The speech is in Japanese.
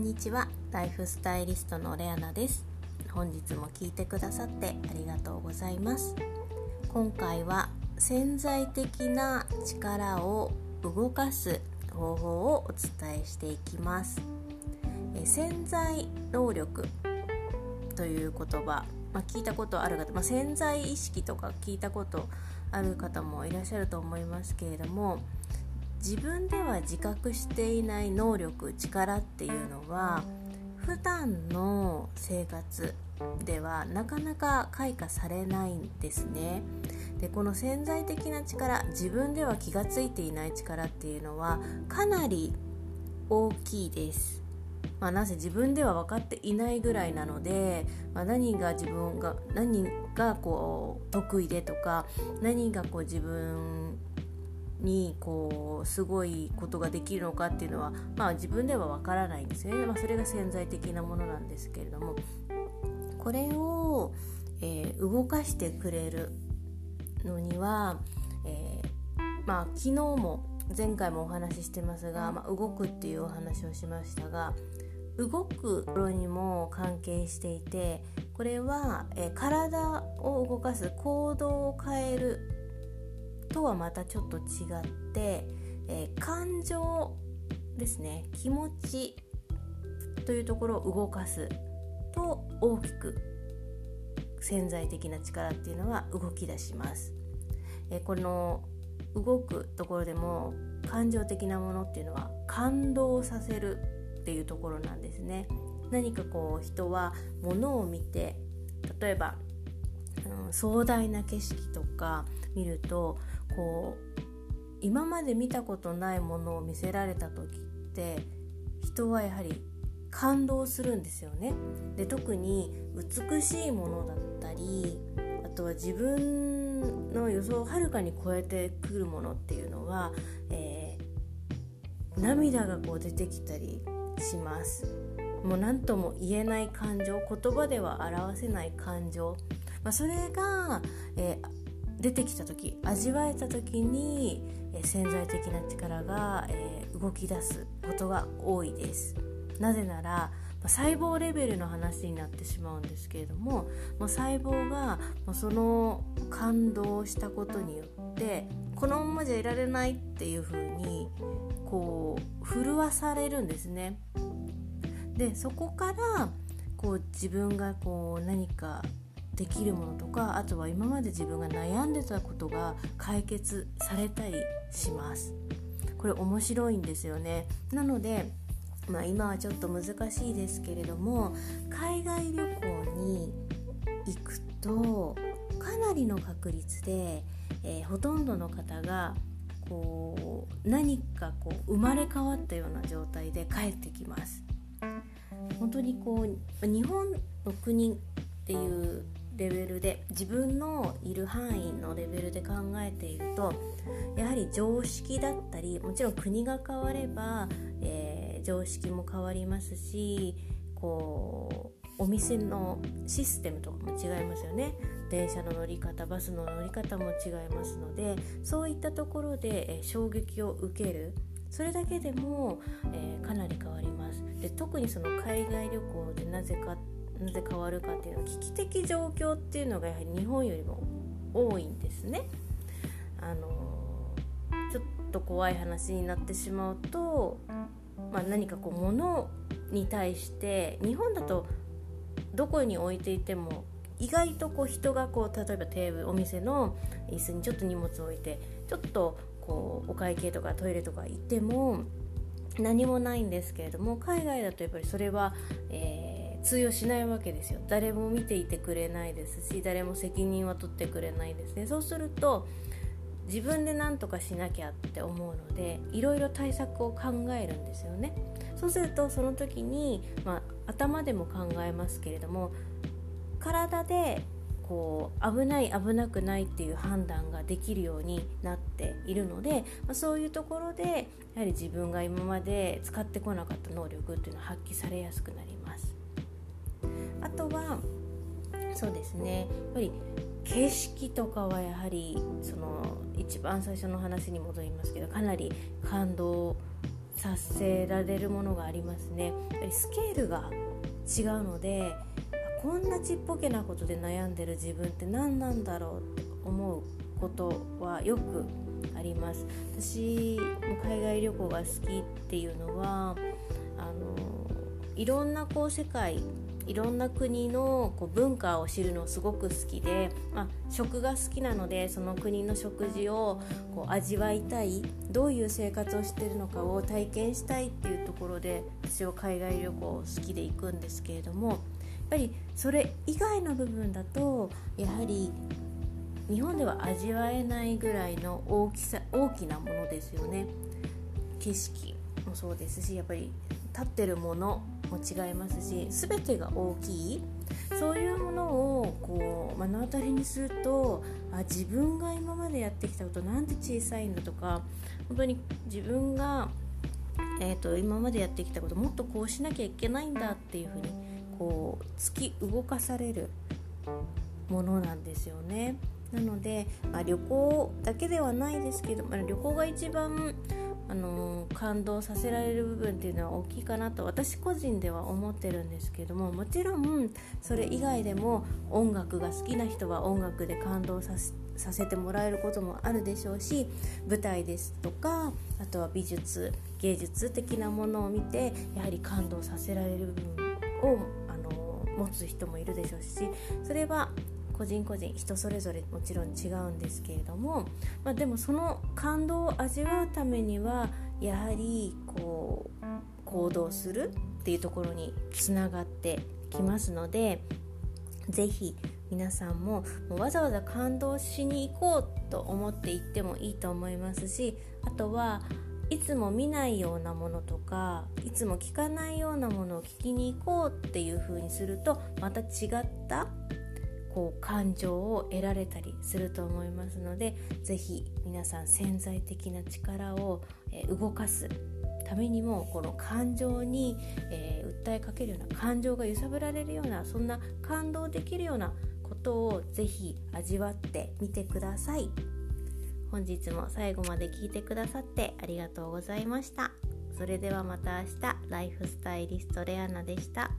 んにちは。ライフスタイリストのレアナです。本日も聞いてくださってありがとうございます。今回は潜在的な力を動かす方法をお伝えしていきます。え潜在能力という言葉、まあ、聞いたことある方、まあ、潜在意識とか聞いたことある方もいらっしゃると思いますけれども自分では自覚していない能力力っていうのは普段の生活ではなかなか開花されないんですね。でこの潜在的な力自分では気が付いていない力っていうのはかなり大きいです。まあ、なぜ自分では分かっていないぐらいなので、まあ、何が自分が何がこう得意でとか何がこう自分にこうすごいことができるのかっていうのは、まあ、自分ではわからないんですよね、まあ、それが潜在的なものなんですけれども。これを、えー、動かしてくれるのには、えー、まあ、昨日も前回もお話ししてますが、まあ、動くっていうお話をしましたが動くろにも関係していてこれは、えー、体を動かす行動を変えるとはまたちょっと違って、えー、感情ですね。気持ちというところを動かすと大きく潜在的な力っていうのは動き出します、えー、この動くところでも感情的なものっていうのは感動させるっていうところなんですね。何かこう人は物を見て例えば、うん、壮大な景色とか見るとこう今まで見たことないものを見せられた時って人はやはり感動するんですよね。で特に美しいものだったりあとは自分の予想をはるかに超えてくるものっていうのは、えー、涙がこう出てきたりします。もう何とも言えない感情言葉では表せない感情、まあ、それが、えー出てきた時味わえた時に、え潜在的な力が、えー、動き出すことが多いですなぜなら細胞レベルの話になってしまうんですけれどももう細胞がもうその感動したことによってこのままじゃいられないっていう風にこう震わされるんですね。でそこからこう自分がこう何かできるものとかあとは今まで自分が悩んでたことが解決されたりします。これ面白いんですよね。なのでまあ、今はちょっと難しいですけれども海外旅行に行くとかなりの確率で、えー、ほとんどの方がこう何かこう生まれ変わったような状態で帰ってきます。本当にこう日本の国っていうレベルで自分のいる範囲のレベルで考えているとやはり常識だったりもちろん国が変われば、えー、常識も変わりますしこうお店のシステムとかも違いますよね。電車の乗り方バスの乗り方も違いますのでそういったところで、え、衝撃を受ける。それだけでも、えー、かなり変わります。で特にその海外旅行でなぜかなぜ変わるかっていうの危機的状況っていうのがやはり日本よりも多いんですね。あのちょっと怖い話になってしまうと、まあ、何かこう物に対して日本だとどこに置いていても意外とこう人がこう例えばテーブルお店の椅子にちょっと荷物を置いてちょっとこうお会計とかトイレとか行っても何もないんですけれども海外だとやっぱりそれは、えー通用しないわけですよ。誰も見ていてくれないですし誰も責任は取ってくれないですね。そうすると自分で何とかしなきゃって思うのでいろいろ対策を考えるんですよね。そうするとその時に、まあ、頭でも考えますけれども体でこう危ない危なくないっていう判断ができるようになっているので、まあ、そういうところでやはり自分が今まで使ってこなかった能力っていうのは発揮されやすくなります。あとはそうですね。やっぱり景色とかはやはりその一番最初の話に戻りますけどかなり感動させられるものがありますね。やっぱりスケールが違うのでこんなちっぽけなことで悩んでる自分って何なんだろうって思うことはよくあります。私海外旅行が好きっていうのはあのいろんなこう世界いろんな国のこう文化を知るのすごく好きで、まあ、食が好きなのでその国の食事をこう味わいたいどういう生活をしているのかを体験したいっていうところで私は海外旅行好きで行くんですけれどもやっぱりそれ以外の部分だとやはり日本では味わえないぐらいの大きさ大きなものですよね。景色もそうですしやっぱり立ってるものも違いますし全てが大きいそういうものをこう目の当たりにするとあ自分が今までやってきたことなんて小さいんだとか本当に自分が、えーと、今までやってきたこともっとこうしなきゃいけないんだっていうふうにこう突き動かされるものなんですよね。なので、まあ、旅行だけではないですけど、まあ、旅行が一番あの感動させられる部分っていうのは大きいかなと私個人では思ってるんですけどももちろんそれ以外でも音楽が好きな人は音楽で感動させてもらえることもあるでしょうし舞台ですとかあとは美術芸術的なものを見てやはり感動させられる部分をあの持つ人もいるでしょうしそれは個人個人人それぞれもちろん違うんですけれども、まあ、でもその感動を味わうためにはやはりこう行動するっていうところにつながってきますので是非皆さんもわざわざ感動しに行こうと思って行ってもいいと思いますしあとはいつも見ないようなものとかいつも聞かないようなものを聞きに行こうっていう風にするとまた違ったこう感情を得られたりすると思いますので是非皆さん潜在的な力を、動かすためにもこの感情に、えー、訴えかけるような感情が揺さぶられるようなそんな感動できるようなことをぜひ味わってみてください本日も最後まで聞いてくださってありがとうございましたそれではまた明日ライフスタイリストレアナでした。